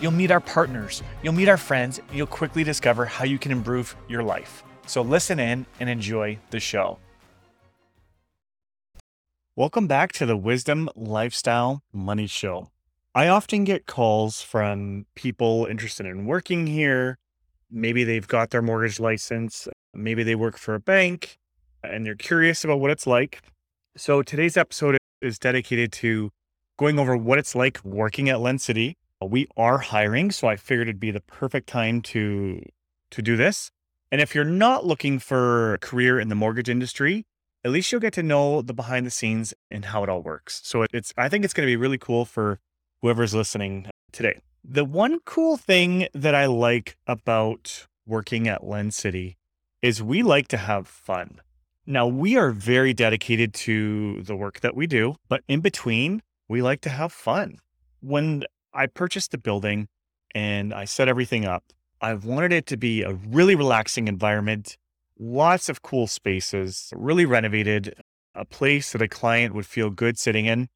You'll meet our partners, you'll meet our friends, and you'll quickly discover how you can improve your life. So listen in and enjoy the show. Welcome back to the Wisdom Lifestyle Money Show. I often get calls from people interested in working here. Maybe they've got their mortgage license, maybe they work for a bank, and they're curious about what it's like. So today's episode is dedicated to going over what it's like working at Lend City Uh, we are hiring, so I figured it'd be the perfect time to to do this. And if you're not looking for a career in the mortgage industry, at least you'll get to know the behind the scenes and how it all works. So it's I think it's going to be really cool for whoever's listening today. The one cool thing that I like about working at Lend City is we like to have fun. Now, we are very dedicated to the work that we do, but in between, we like to have fun. When I purchased the building and I set everything up. I wanted it to be a really relaxing environment, lots of cool spaces, really renovated, a place that a client would feel good sitting in,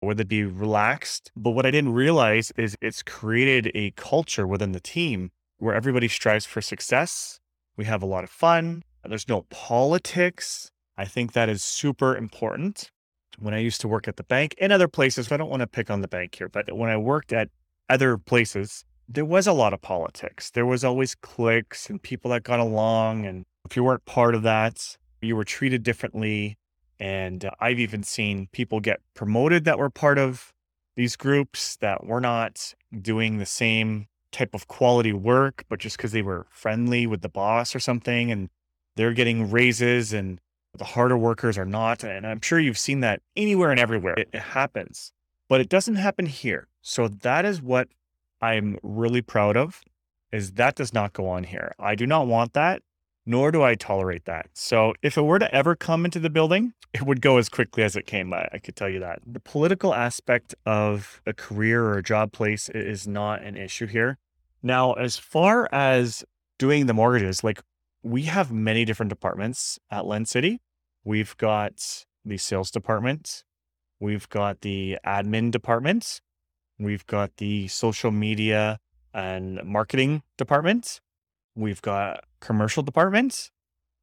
where they'd be relaxed. But what I didn't realize is it's created a culture within the team where everybody strives for success. We have a lot of fun. There's no politics. I think that is super important when I used to work at the bank and other places. I don't want to pick on the bank here, but when I worked at other places, there was a lot of politics. There was always cliques and people that got along. And if you weren't part of that, you were treated differently. And uh, I've even seen people get promoted that were part of these groups that were not doing the same type of quality work, but just because they were friendly with the boss or something and they're getting raises and the harder workers are not. And I'm sure you've seen that anywhere and everywhere. It, it happens, but it doesn't happen here. So that is what I'm really proud of is that does not go on here. I do not want that, nor do I tolerate that. So if it were to ever come into the building, it would go as quickly as it came. I, I could tell you that. The political aspect of a career or a job place is not an issue here. Now, as far as doing the mortgages, like we have many different departments at Lend City. We've got the sales department, we've got the admin department, we've got the social media and marketing department, we've got commercial departments,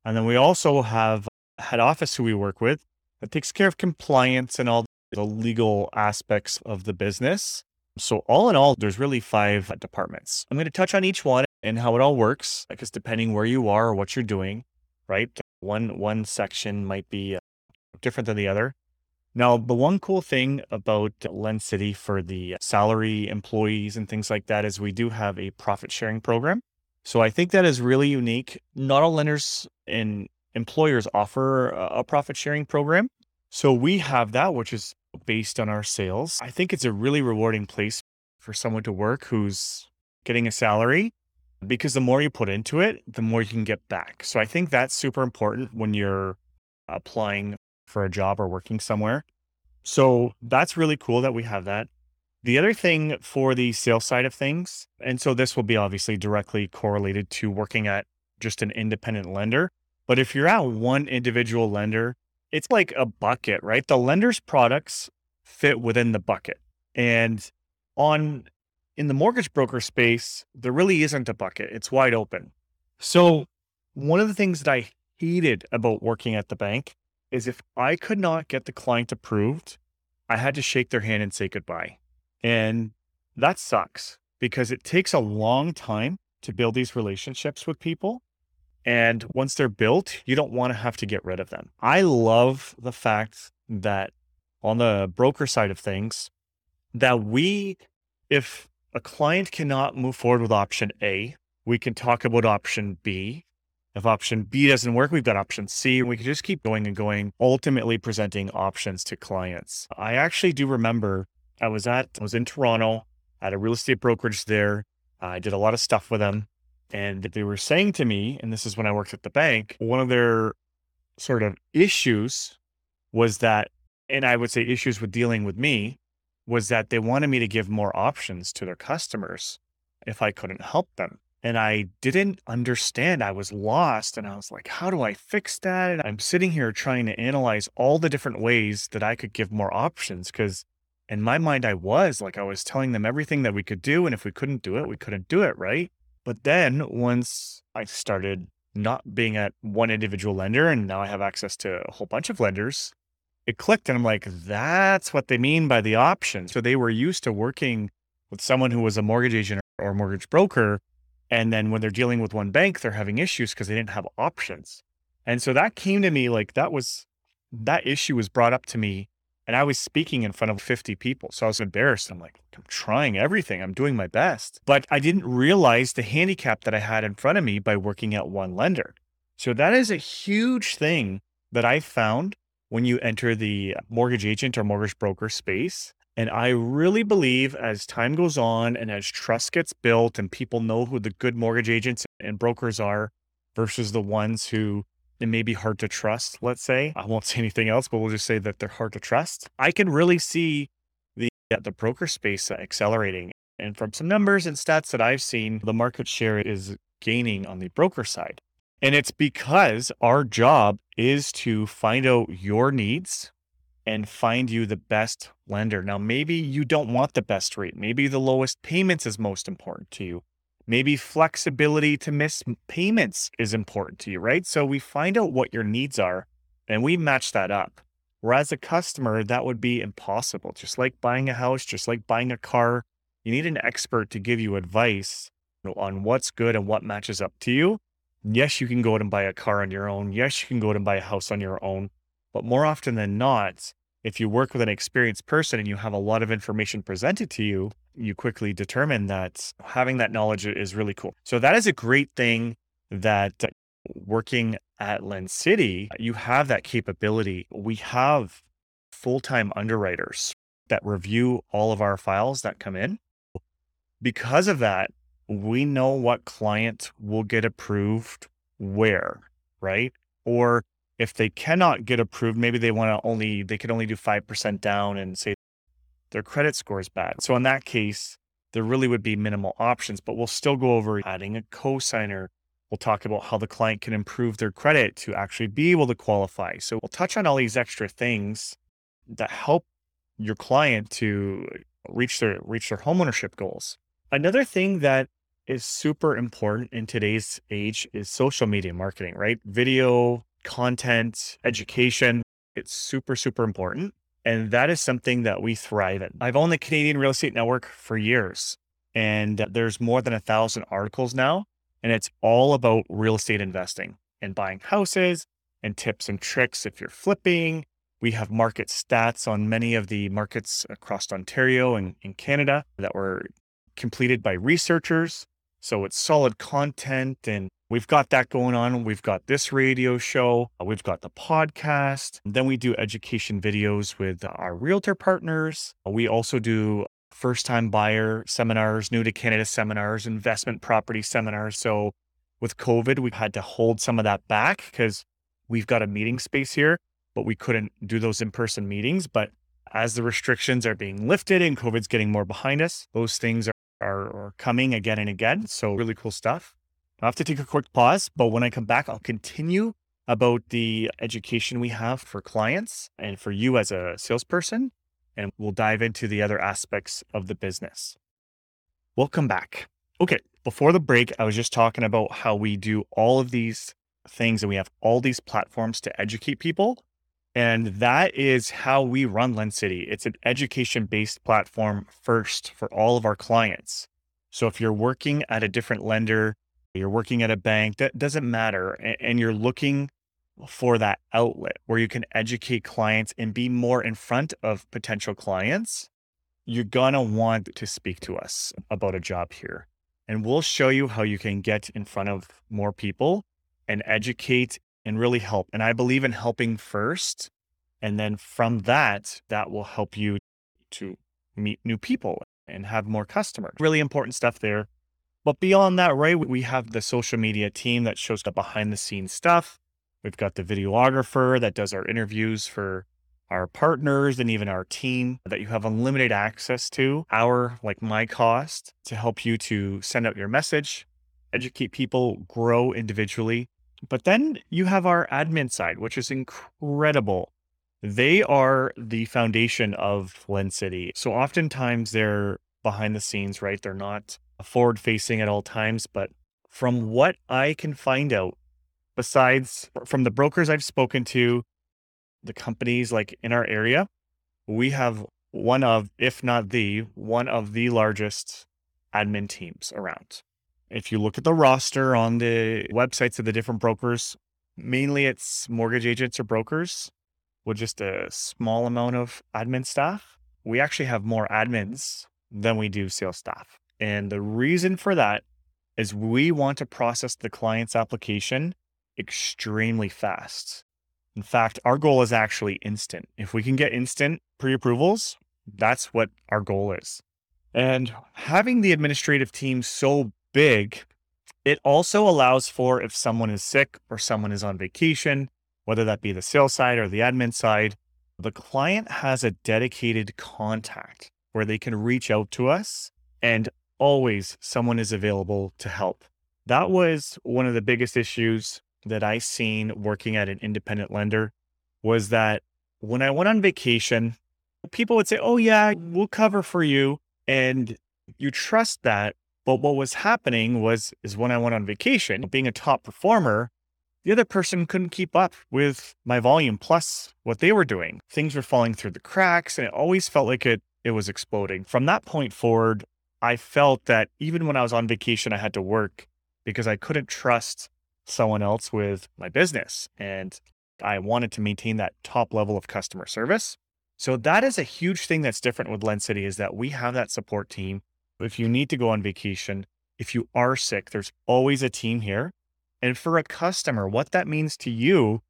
and then we also have head office who we work with that takes care of compliance and all the legal aspects of the business. So all in all, there's really five departments. I'm going to touch on each one and how it all works, because depending where you are or what you're doing, right? One one section might be uh, different than the other. Now, the one cool thing about Lend City for the salary employees and things like that is we do have a profit sharing program. So I think that is really unique. Not all lenders and employers offer a profit sharing program. So we have that, which is based on our sales. I think it's a really rewarding place for someone to work who's getting a salary because the more you put into it, the more you can get back. So I think that's super important when you're applying for a job or working somewhere. So that's really cool that we have that. The other thing for the sales side of things, and so this will be obviously directly correlated to working at just an independent lender. But if you're at one individual lender, it's like a bucket, right? The lender's products fit within the bucket. And on in the mortgage broker space, there really isn't a bucket. It's wide open. So, one of the things that I hated about working at the bank is if I could not get the client approved, I had to shake their hand and say goodbye. And that sucks because it takes a long time to build these relationships with people. And once they're built, you don't want to have to get rid of them. I love the fact that on the broker side of things, that we, if a client cannot move forward with option A, we can talk about option B. If option B doesn't work, we've got option C, and we can just keep going and going, ultimately presenting options to clients. I actually do remember I was at I was in Toronto at a real estate brokerage there, I did a lot of stuff with them. And they were saying to me, and this is when I worked at the bank, one of their sort of issues was that, and I would say issues with dealing with me, was that they wanted me to give more options to their customers if I couldn't help them. And I didn't understand. I was lost. And I was like, how do I fix that? And I'm sitting here trying to analyze all the different ways that I could give more options. Cause in my mind, I was like, I was telling them everything that we could do. And if we couldn't do it, we couldn't do it. Right. But then once I started not being at one individual lender and now I have access to a whole bunch of lenders, it clicked. And I'm like, that's what they mean by the option. So they were used to working with someone who was a mortgage agent or mortgage broker. And then when they're dealing with one bank, they're having issues because they didn't have options. And so that came to me like that was that issue was brought up to me and I was speaking in front of 50 people. So I was embarrassed. I'm like, I'm trying everything. I'm doing my best. But I didn't realize the handicap that I had in front of me by working at one lender. So that is a huge thing that I found when you enter the mortgage agent or mortgage broker space. And I really believe as time goes on and as trust gets built and people know who the good mortgage agents and brokers are versus the ones who it may be hard to trust, let's say. I won't say anything else, but we'll just say that they're hard to trust. I can really see the the broker space accelerating. And from some numbers and stats that I've seen, the market share is gaining on the broker side. And it's because our job is to find out your needs and find you the best lender. Now, maybe you don't want the best rate. Maybe the lowest payments is most important to you. Maybe flexibility to miss payments is important to you, right? So we find out what your needs are and we match that up. Whereas a customer, that would be impossible. Just like buying a house, just like buying a car, you need an expert to give you advice on what's good and what matches up to you. Yes, you can go out and buy a car on your own. Yes, you can go out and buy a house on your own. But more often than not, if you work with an experienced person and you have a lot of information presented to you, you quickly determine that having that knowledge is really cool. So that is a great thing that uh, working at Lend City, you have that capability. We have full-time underwriters that review all of our files that come in. Because of that, we know what client will get approved where, right? Or if they cannot get approved, maybe they want to only, they can only do 5% down and say their credit score is bad. So in that case, there really would be minimal options, but we'll still go over adding a cosigner. We'll talk about how the client can improve their credit to actually be able to qualify. So we'll touch on all these extra things that help your client to reach their reach their homeownership goals. Another thing that is super important in today's age is social media marketing, right? Video, content, education. It's super, super important. And that is something that we thrive in. I've owned the Canadian Real Estate Network for years, and there's more than a thousand articles now. And it's all about real estate investing and buying houses and tips and tricks if you're flipping. We have market stats on many of the markets across Ontario and in Canada that were completed by researchers. So it's solid content and we've got that going on. We've got this radio show, uh, we've got the podcast. Then we do education videos with our realtor partners. We also do first time buyer seminars, new to Canada seminars, investment property seminars. So with COVID, we've had to hold some of that back because we've got a meeting space here, but we couldn't do those in person meetings. But as the restrictions are being lifted and COVID's getting more behind us, those things are are, are coming again and again. So really cool stuff. I have to take a quick pause, but when I come back, I'll continue about the education we have for clients and for you as a salesperson. And we'll dive into the other aspects of the business. Welcome back. Okay, before the break, I was just talking about how we do all of these things and we have all these platforms to educate people. And that is how we run Lend City. It's an education based platform first for all of our clients. So if you're working at a different lender, you're working at a bank, that doesn't matter. And you're looking for that outlet where you can educate clients and be more in front of potential clients, you're going to want to speak to us about a job here. And we'll show you how you can get in front of more people and educate and really help. And I believe in helping first. And then from that, that will help you to meet new people and have more customers. Really important stuff there. But beyond that, right, we have the social media team that shows the behind the scenes stuff. We've got the videographer that does our interviews for our partners and even our team that you have unlimited access to, our like my cost to help you to send out your message, educate people, grow individually. But then you have our admin side, which is incredible. They are the foundation of Lend City. So oftentimes they're behind the scenes, right? They're not forward facing at all times. But from what I can find out, besides from the brokers I've spoken to, the companies like in our area, we have one of, if not the, one of the largest admin teams around. If you look at the roster on the websites of the different brokers, mainly it's mortgage agents or brokers with just a small amount of admin staff. We actually have more admins than we do sales staff. And the reason for that is we want to process the client's application extremely fast. In fact, our goal is actually instant. If we can get instant pre approvals, that's what our goal is. And having the administrative team so big, it also allows for if someone is sick or someone is on vacation, whether that be the sales side or the admin side, the client has a dedicated contact where they can reach out to us and always someone is available to help. That was one of the biggest issues that I seen working at an independent lender was that when I went on vacation, people would say, "Oh yeah, we'll cover for you." And you trust that, but what was happening was is when I went on vacation, being a top performer, the other person couldn't keep up with my volume plus what they were doing. Things were falling through the cracks and it always felt like it it was exploding. From that point forward, I felt that even when I was on vacation I had to work because I couldn't trust someone else with my business. And I wanted to maintain that top level of customer service. So that is a huge thing that's different with Lend City is that we have that support team. If you need to go on vacation, if you are sick, there's always a team here. And for a customer, what that means to you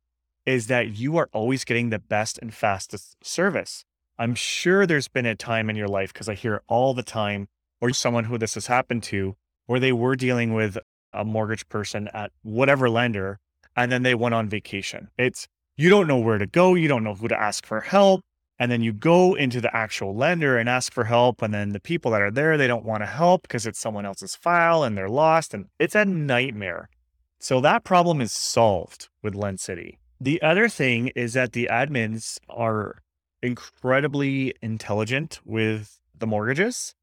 is that you are always getting the best and fastest service. I'm sure there's been a time in your life, because I hear it all the time, or someone who this has happened to, where they were dealing with a mortgage person at whatever lender, and then they went on vacation. It's you don't know where to go, you don't know who to ask for help. And then you go into the actual lender and ask for help. And then the people that are there, they don't want to help because it's someone else's file and they're lost. And it's a nightmare. So that problem is solved with Lend City. The other thing is that the admins are incredibly intelligent with the mortgages.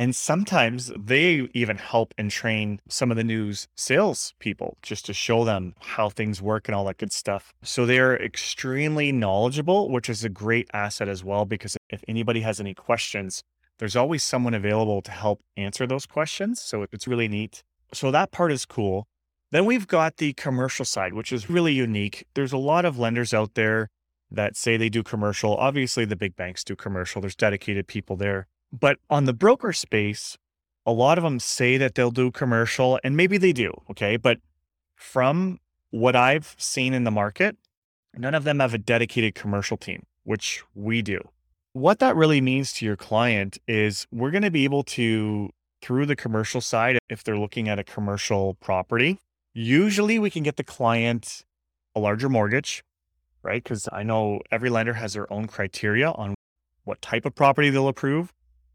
And sometimes they even help and train some of the news sales people just to show them how things work and all that good stuff. So they're extremely knowledgeable, which is a great asset as well, because if anybody has any questions, there's always someone available to help answer those questions. So it's really neat. So that part is cool. Then we've got the commercial side, which is really unique. There's a lot of lenders out there that say they do commercial. Obviously, the big banks do commercial, there's dedicated people there. But on the broker space, a lot of them say that they'll do commercial, and maybe they do. Okay. But from what I've seen in the market, none of them have a dedicated commercial team, which we do. What that really means to your client is we're going to be able to, through the commercial side, if they're looking at a commercial property, usually we can get the client a larger mortgage, right? Because I know every lender has their own criteria on what type of property they'll approve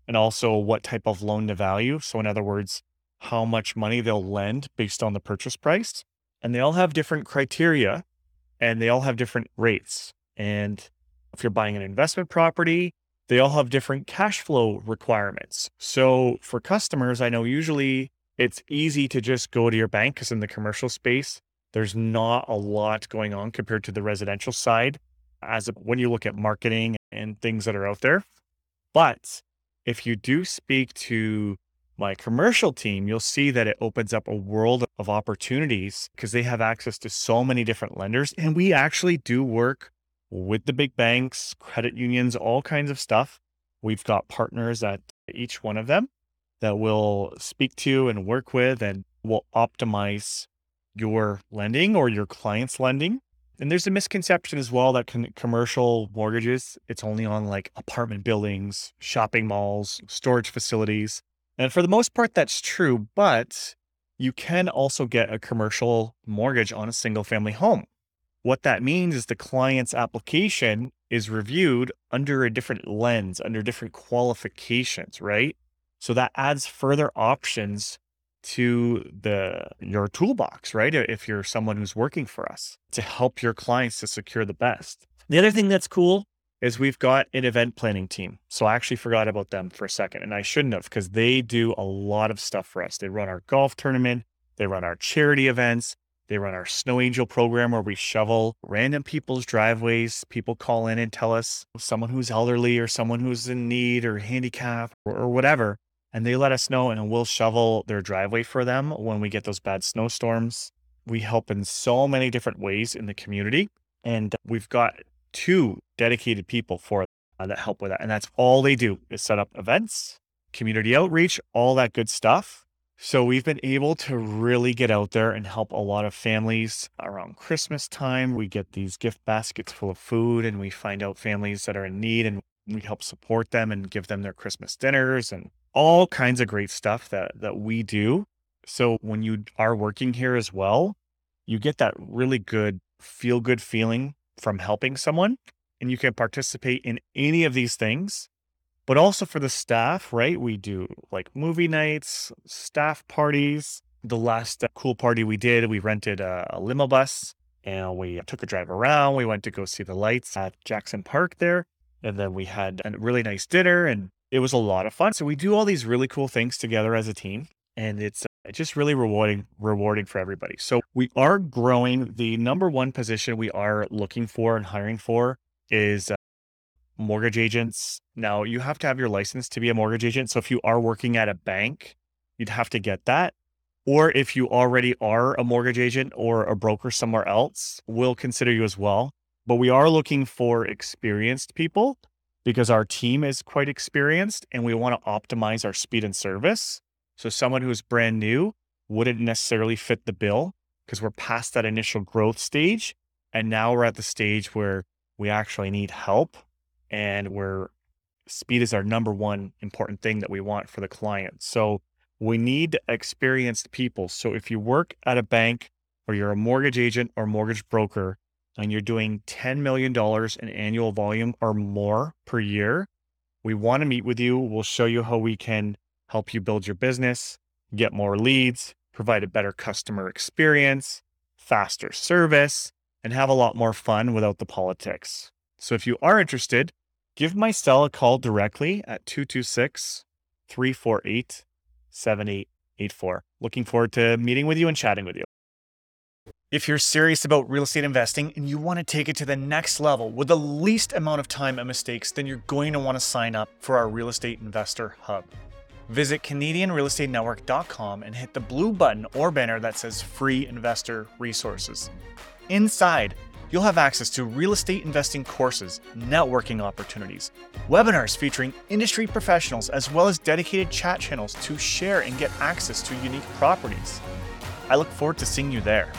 and also what type of loan to value. So, in other words, how much money they'll lend based on the purchase price. And they all have different criteria and they all have different rates. And if you're buying an investment property, they all have different cash flow requirements. So, for customers, I know usually it's easy to just go to your bank because in the commercial space, there's not a lot going on compared to the residential side as when you look at marketing and things that are out there. But if you do speak to my commercial team, you'll see that it opens up a world of opportunities because they have access to so many different lenders. And we actually do work with the big banks, credit unions, all kinds of stuff. We've got partners at each one of them that will speak to and work with and will optimize your lending or your client's lending and there's a misconception as well that con- commercial mortgages, it's only on like apartment buildings, shopping malls, storage facilities. And for the most part, that's true, but you can also get a commercial mortgage on a single family home. What that means is the client's application is reviewed under a different lens, under different qualifications, right? So that adds further options to the your toolbox, right? If you're someone who's working for us to help your clients to secure the best. The other thing that's cool is we've got an event planning team. So I actually forgot about them for a second and I shouldn't have because they do a lot of stuff for us. They run our golf tournament, they run our charity events, they run our Snow Angel program where we shovel random people's driveways. People call in and tell us someone who's elderly or someone who's in need or handicapped or, or whatever. And they let us know and we'll shovel their driveway for them when we get those bad snowstorms. We help in so many different ways in the community. And we've got two dedicated people for uh, that help with that. And that's all they do is set up events, community outreach, all that good stuff. So we've been able to really get out there and help a lot of families around Christmas time. We get these gift baskets full of food and we find out families that are in need and we help support them and give them their Christmas dinners and all kinds of great stuff that that we do. So when you are working here as well, you get that really good feel good feeling from helping someone and you can participate in any of these things but also for the staff, right? We do like movie nights, staff parties. The last cool party we did, we rented a, a limo bus and we took a drive around. We went to go see the lights at Jackson Park there. And then we had a really nice dinner and it was a lot of fun. So we do all these really cool things together as a team and it's uh, just really rewarding rewarding for everybody. So we are growing. The number one position we are looking for and hiring for is uh, mortgage agents. Now, you have to have your license to be a mortgage agent. So if you are working at a bank, you'd have to get that. Or if you already are a mortgage agent or a broker somewhere else, we'll consider you as well. But we are looking for experienced people because our team is quite experienced and we want to optimize our speed and service. So someone who's brand new wouldn't necessarily fit the bill because we're past that initial growth stage. And now we're at the stage where we actually need help and where speed is our number one important thing that we want for the client. So we need experienced people. So if you work at a bank or you're a mortgage agent or mortgage broker and you're doing $10 million in annual volume or more per year, we want to meet with you. We'll show you how we can help you build your business, get more leads, provide a better customer experience, faster service, and have a lot more fun without the politics. So if you are interested, Give my cell a call directly at 226 348 7884. Looking forward to meeting with you and chatting with you. If you're serious about real estate investing and you want to take it to the next level with the least amount of time and mistakes, then you're going to want to sign up for our Real Estate Investor Hub. Visit CanadianRealEstateNetwork.com and hit the blue button or banner that says Free Investor Resources. Inside, you'll have access to real estate investing courses, networking opportunities, webinars featuring industry professionals, as well as dedicated chat channels to share and get access to unique properties. I look forward to seeing you there.